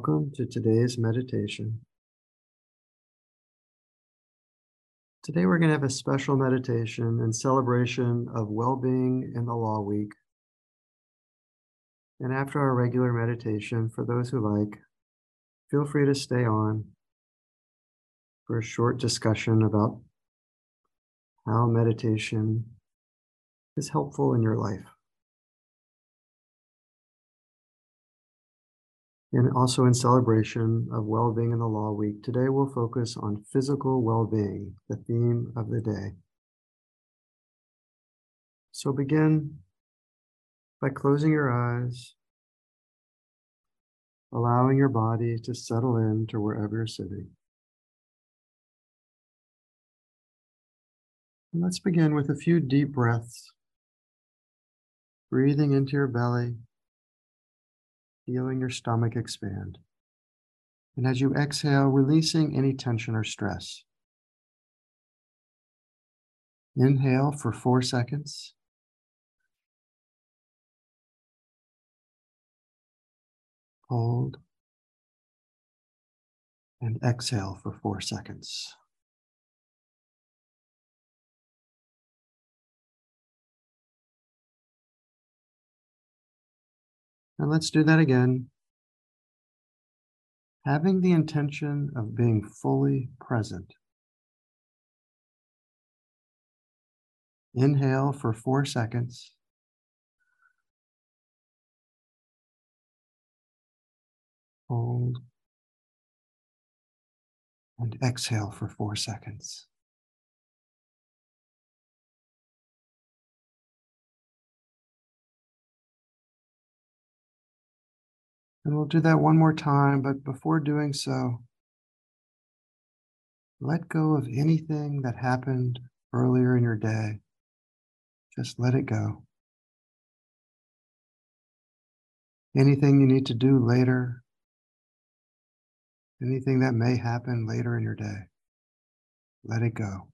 welcome to today's meditation. Today, we're going to have a special meditation in celebration of well being in the Law Week. And after our regular meditation, for those who like, feel free to stay on for a short discussion about how meditation is helpful in your life. And also in celebration of well being in the Law Week, today we'll focus on physical well being, the theme of the day. So begin by closing your eyes, allowing your body to settle in to wherever you're sitting. And let's begin with a few deep breaths, breathing into your belly feeling your stomach expand. And as you exhale, releasing any tension or stress. Inhale for four seconds. Hold. And exhale for four seconds. And let's do that again. Having the intention of being fully present. Inhale for four seconds. Hold. And exhale for four seconds. And we'll do that one more time, but before doing so, let go of anything that happened earlier in your day. Just let it go. Anything you need to do later, anything that may happen later in your day, let it go.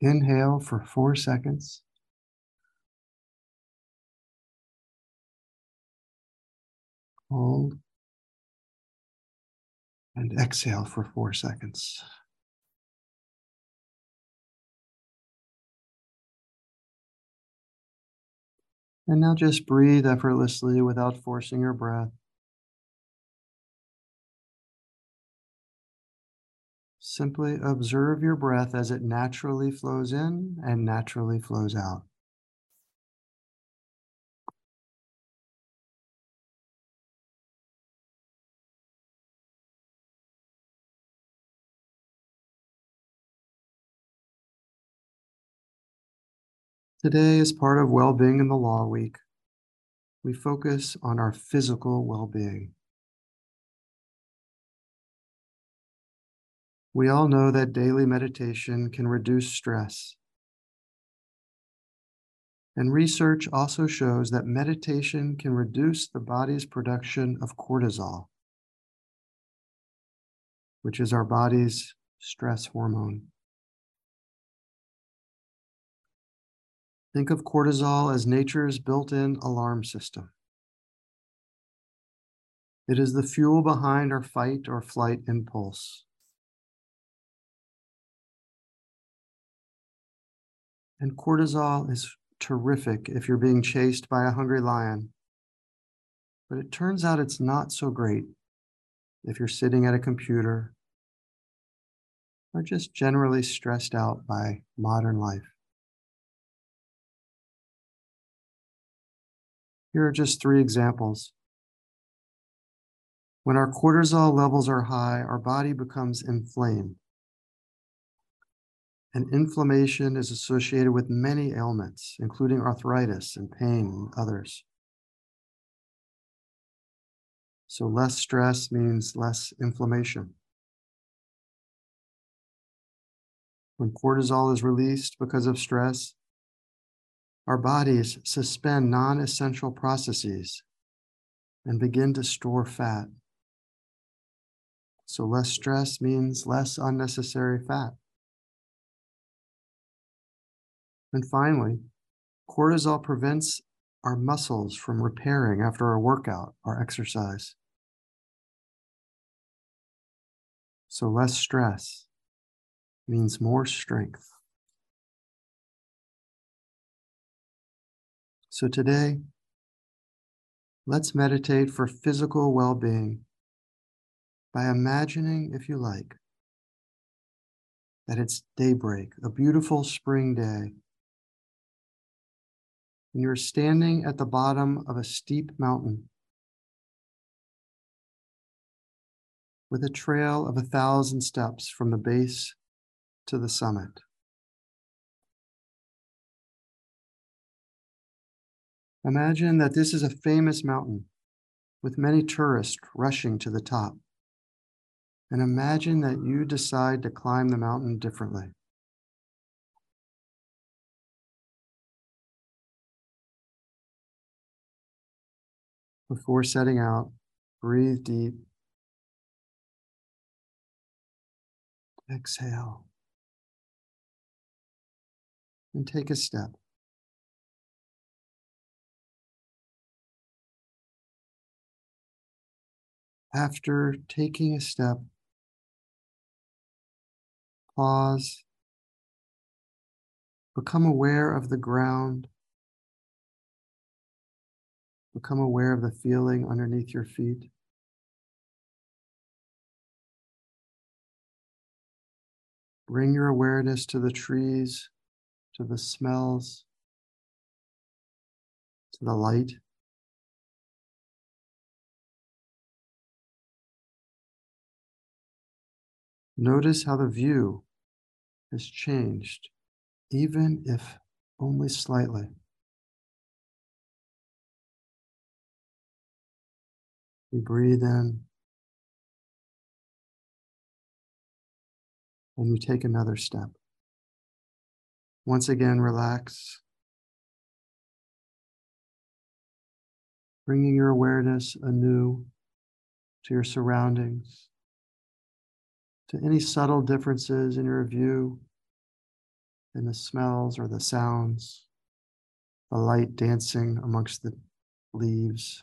Inhale for four seconds. Hold. And exhale for four seconds. And now just breathe effortlessly without forcing your breath. Simply observe your breath as it naturally flows in and naturally flows out. Today, as part of Well Being in the Law Week, we focus on our physical well being. We all know that daily meditation can reduce stress. And research also shows that meditation can reduce the body's production of cortisol, which is our body's stress hormone. Think of cortisol as nature's built in alarm system. It is the fuel behind our fight or flight impulse. And cortisol is terrific if you're being chased by a hungry lion. But it turns out it's not so great if you're sitting at a computer or just generally stressed out by modern life. Here are just three examples. When our cortisol levels are high, our body becomes inflamed. And inflammation is associated with many ailments, including arthritis and pain and others. So, less stress means less inflammation. When cortisol is released because of stress, our bodies suspend non essential processes and begin to store fat. So, less stress means less unnecessary fat. And finally, cortisol prevents our muscles from repairing after a workout or exercise. So less stress means more strength. So today, let's meditate for physical well being by imagining, if you like, that it's daybreak, a beautiful spring day. And you're standing at the bottom of a steep mountain with a trail of a thousand steps from the base to the summit. Imagine that this is a famous mountain with many tourists rushing to the top. And imagine that you decide to climb the mountain differently. Before setting out, breathe deep. Exhale. And take a step. After taking a step, Pause. Become aware of the ground. Become aware of the feeling underneath your feet. Bring your awareness to the trees, to the smells, to the light. Notice how the view has changed, even if only slightly. You breathe in and you take another step. Once again, relax, bringing your awareness anew to your surroundings to any subtle differences in your view in the smells or the sounds, the light dancing amongst the leaves.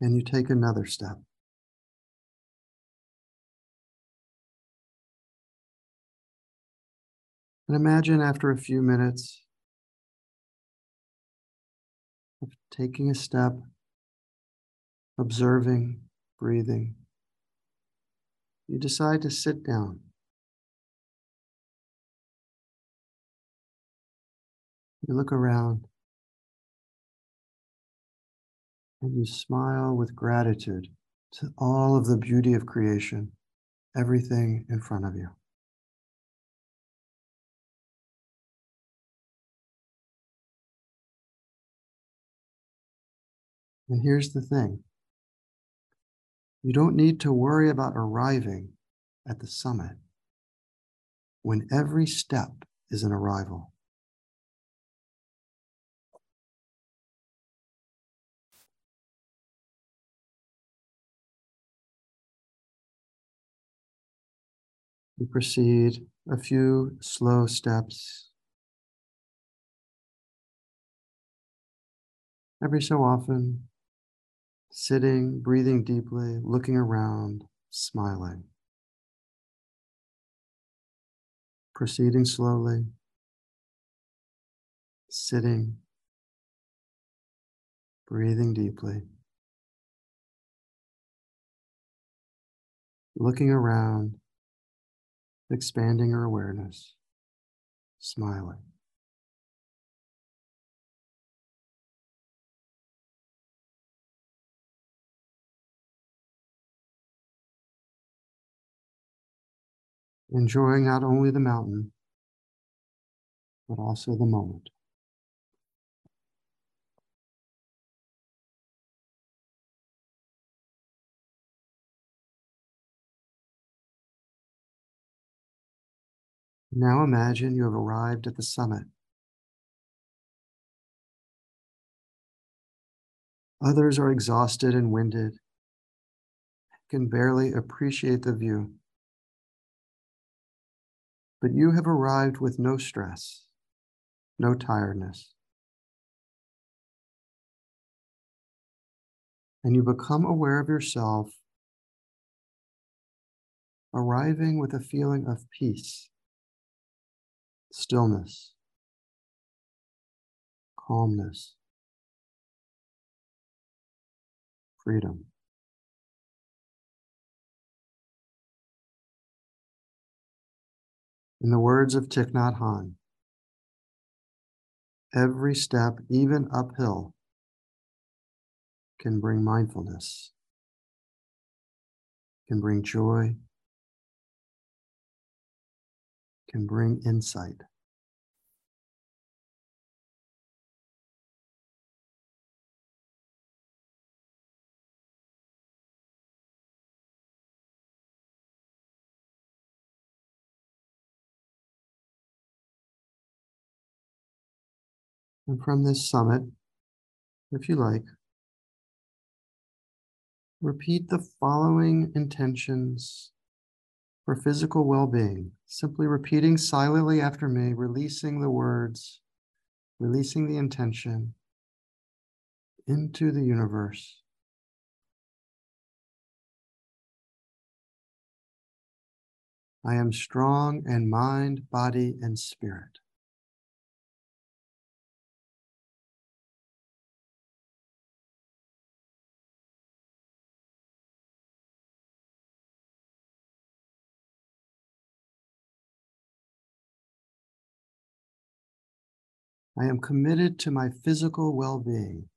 And you take another step. And imagine after a few minutes of taking a step, observing, breathing, you decide to sit down. You look around and you smile with gratitude to all of the beauty of creation, everything in front of you. And here's the thing you don't need to worry about arriving at the summit when every step is an arrival. We proceed a few slow steps. Every so often, sitting, breathing deeply, looking around, smiling. Proceeding slowly, sitting, breathing deeply, looking around, expanding our awareness, smiling. Enjoying not only the mountain, but also the moment. Now imagine you have arrived at the summit. Others are exhausted and winded, can barely appreciate the view. But you have arrived with no stress, no tiredness. And you become aware of yourself arriving with a feeling of peace, stillness, calmness, freedom. In the words of Thich Nhat Hanh, every step, even uphill, can bring mindfulness, can bring joy, can bring insight. And from this summit, if you like, repeat the following intentions for physical well being. Simply repeating silently after me, releasing the words, releasing the intention into the universe. I am strong in mind, body, and spirit. I am committed to my physical well being.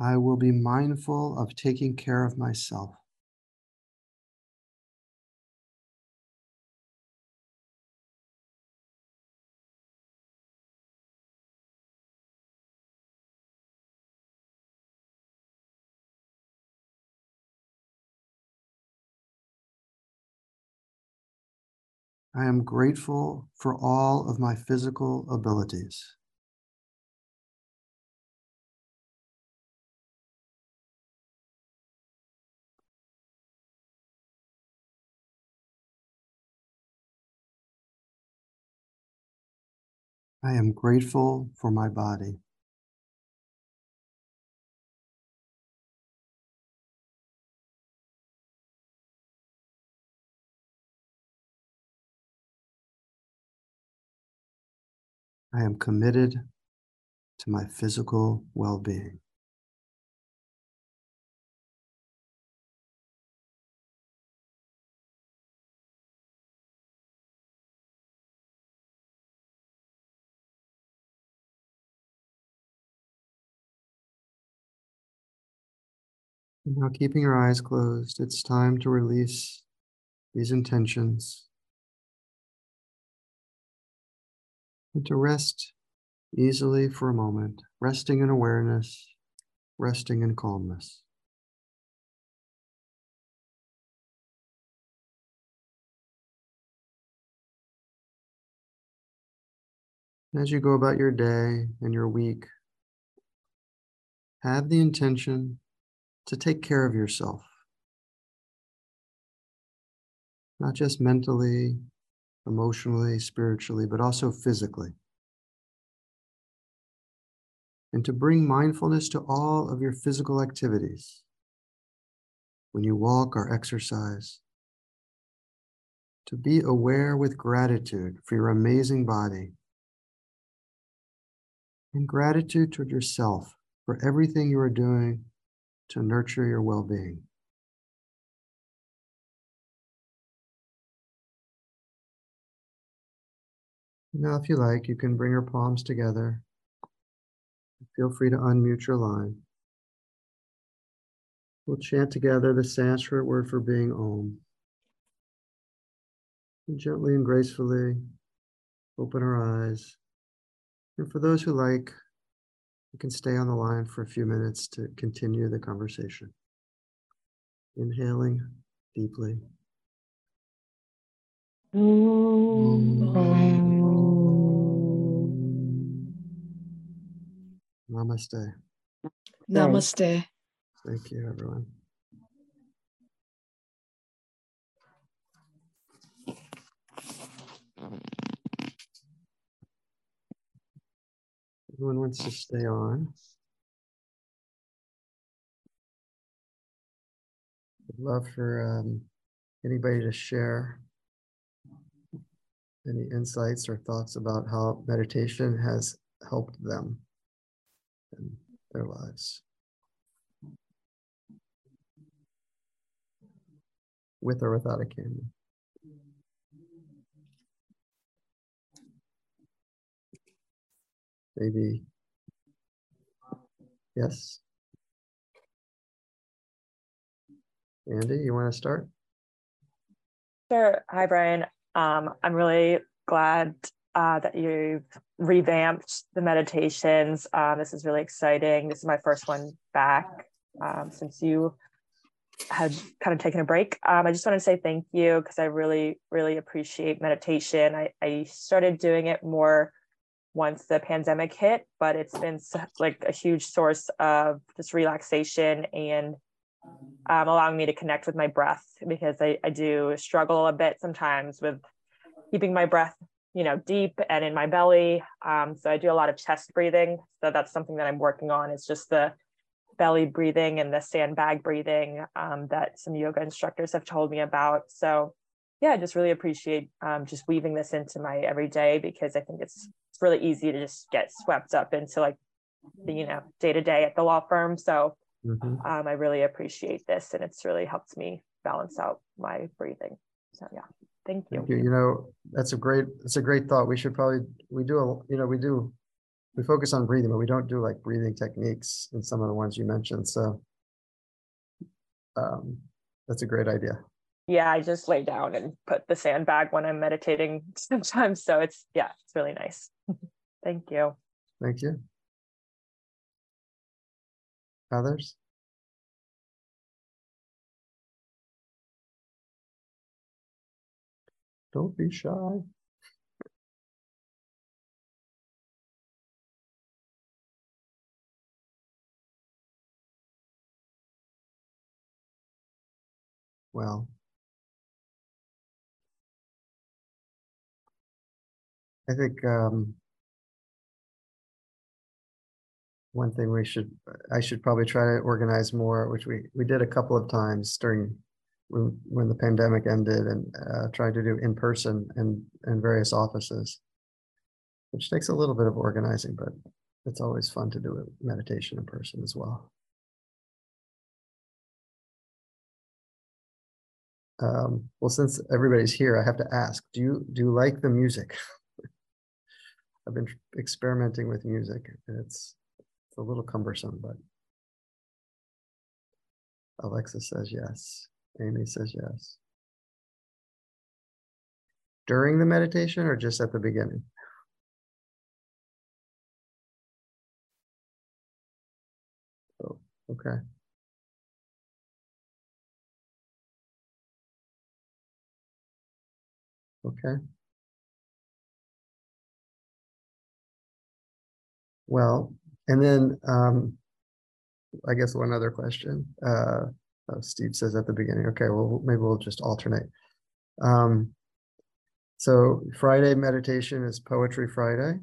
I will be mindful of taking care of myself. I am grateful for all of my physical abilities. I am grateful for my body. I am committed to my physical well being. Now, keeping your eyes closed, it's time to release these intentions and to rest easily for a moment, resting in awareness, resting in calmness. As you go about your day and your week, have the intention to take care of yourself. Not just mentally, emotionally, spiritually, but also physically. And to bring mindfulness to all of your physical activities. When you walk or exercise, to be aware with gratitude for your amazing body and gratitude toward yourself for everything you are doing to nurture your well being. Now, if you like, you can bring your palms together. Feel free to unmute your line. We'll chant together the Sanskrit word for being Om. And gently and gracefully open our eyes. And for those who like, you can stay on the line for a few minutes to continue the conversation. Inhaling deeply. Namaste. Namaste. Thank you, everyone. Everyone wants to stay on. I'd love for um, anybody to share any insights or thoughts about how meditation has helped them in their lives. With or without a camera. Maybe. Yes. Andy, you want to start? Sure. Hi, Brian. Um, I'm really glad uh, that you've revamped the meditations. Um, this is really exciting. This is my first one back um, since you had kind of taken a break. Um, I just want to say thank you because I really, really appreciate meditation. I, I started doing it more once the pandemic hit, but it's been like a huge source of just relaxation and um, allowing me to connect with my breath because I, I do struggle a bit sometimes with keeping my breath, you know, deep and in my belly. Um, so I do a lot of chest breathing. So that's something that I'm working on. It's just the belly breathing and the sandbag breathing um, that some yoga instructors have told me about. So yeah, I just really appreciate um, just weaving this into my everyday because I think it's it's really easy to just get swept up into like the you know day to day at the law firm. So mm-hmm. um, I really appreciate this, and it's really helped me balance out my breathing. So yeah, thank you. Thank you. You know, that's a great that's a great thought. We should probably we do a you know we do we focus on breathing, but we don't do like breathing techniques in some of the ones you mentioned. So um, that's a great idea yeah, I just lay down and put the sandbag when I'm meditating sometimes. So it's, yeah, it's really nice. Thank you. Thank you. Others? Don't be shy. Well, I think um, one thing we should, I should probably try to organize more, which we, we did a couple of times during when, when the pandemic ended and uh, tried to do in person and in various offices, which takes a little bit of organizing, but it's always fun to do a meditation in person as well. Um, well, since everybody's here, I have to ask: Do you do you like the music? I've been experimenting with music. And it's it's a little cumbersome, but Alexa says yes. Amy says yes. During the meditation or just at the beginning? Oh, okay. Okay. Well, and then um, I guess one other question. Uh, oh, Steve says at the beginning, okay, well, maybe we'll just alternate. Um, so Friday meditation is Poetry Friday.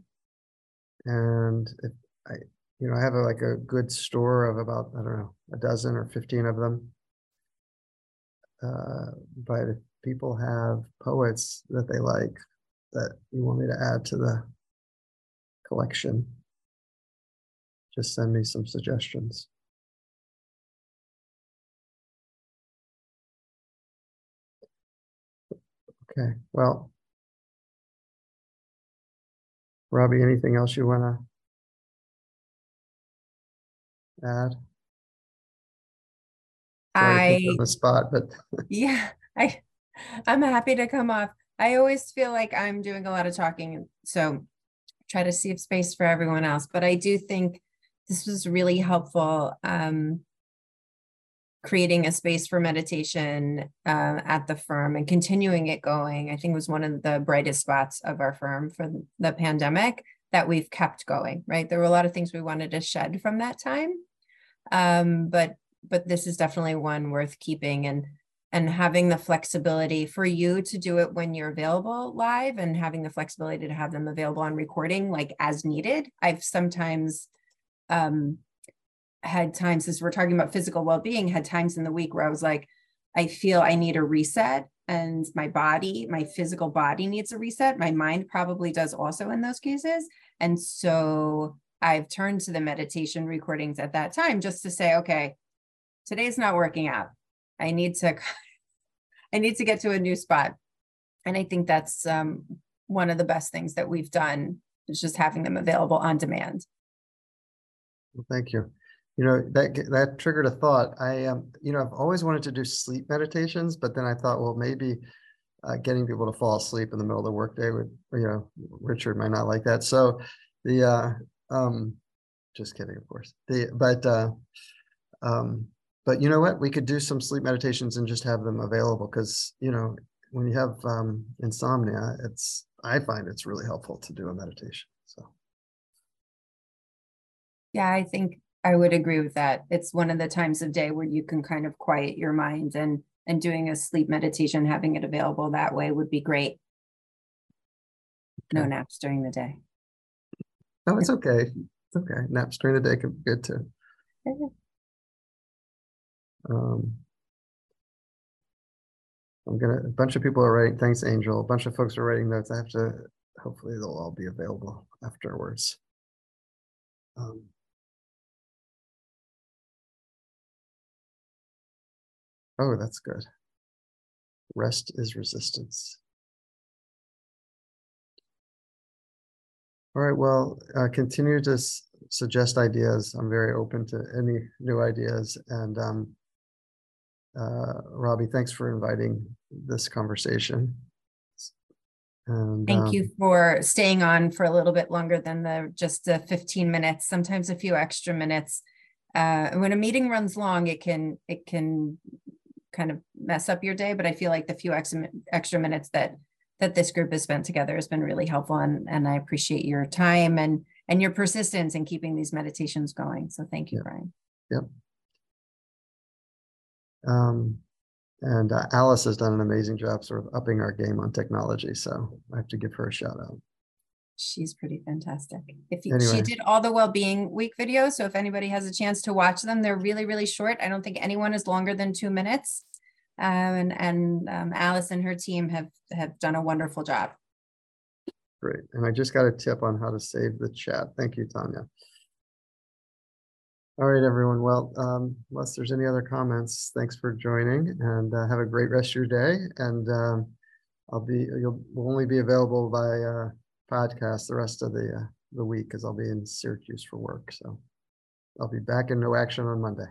And if I, you know, I have a, like a good store of about, I don't know, a dozen or 15 of them. Uh, but if people have poets that they like that you want me to add to the collection, just send me some suggestions. Okay, well, Robbie, anything else you want to add? Sorry I the spot, but yeah, I I'm happy to come off. I always feel like I'm doing a lot of talking, so try to save space for everyone else. But I do think this was really helpful. Um, creating a space for meditation uh, at the firm and continuing it going, I think was one of the brightest spots of our firm for the pandemic that we've kept going, right? There were a lot of things we wanted to shed from that time. Um, but but this is definitely one worth keeping and and having the flexibility for you to do it when you're available live and having the flexibility to have them available on recording like as needed. I've sometimes um had times as we're talking about physical well-being had times in the week where I was like I feel I need a reset and my body, my physical body needs a reset. My mind probably does also in those cases. And so I've turned to the meditation recordings at that time just to say, okay, today's not working out. I need to I need to get to a new spot. And I think that's um, one of the best things that we've done is just having them available on demand. Well, thank you. You know, that that triggered a thought. I um, you know, I've always wanted to do sleep meditations, but then I thought, well, maybe uh, getting people to fall asleep in the middle of the workday would, you know, Richard might not like that. So the uh um just kidding, of course. The but uh um but you know what? We could do some sleep meditations and just have them available because you know when you have um, insomnia, it's I find it's really helpful to do a meditation. So yeah, I think I would agree with that. It's one of the times of day where you can kind of quiet your mind and and doing a sleep meditation, having it available that way would be great. No naps during the day. no, it's okay. It's okay. Naps during the day can be good too. Okay. Um, I'm gonna, a bunch of people are writing, thanks, Angel. A bunch of folks are writing notes. I have to, hopefully they'll all be available afterwards. Um, Oh, that's good. Rest is resistance. All right, well, uh, continue to s- suggest ideas. I'm very open to any new ideas and um, uh, Robbie, thanks for inviting this conversation. And Thank um, you for staying on for a little bit longer than the just the 15 minutes, sometimes a few extra minutes. Uh, when a meeting runs long, it can it can kind of mess up your day, but I feel like the few extra extra minutes that that this group has spent together has been really helpful and and I appreciate your time and and your persistence in keeping these meditations going. So thank you, Yeah. Brian. Um, and uh, Alice has done an amazing job sort of upping our game on technology, so I have to give her a shout out. She's pretty fantastic. If you, Anyway. she did all the well-being week videos, so if anybody has a chance to watch them, they're really, really short. I don't think anyone is longer than two minutes. Um, and and um, Alice and her team have have done a wonderful job. Great. And I just got a tip on how to save the chat. Thank you, Tanya. All right, everyone. Well, um, unless there's any other comments, thanks for joining and uh, have a great rest of your day. And um, I'll be, you'll will only be available by uh, podcast the rest of the, uh, the week because I'll be in Syracuse for work. So I'll be back in no action on Monday.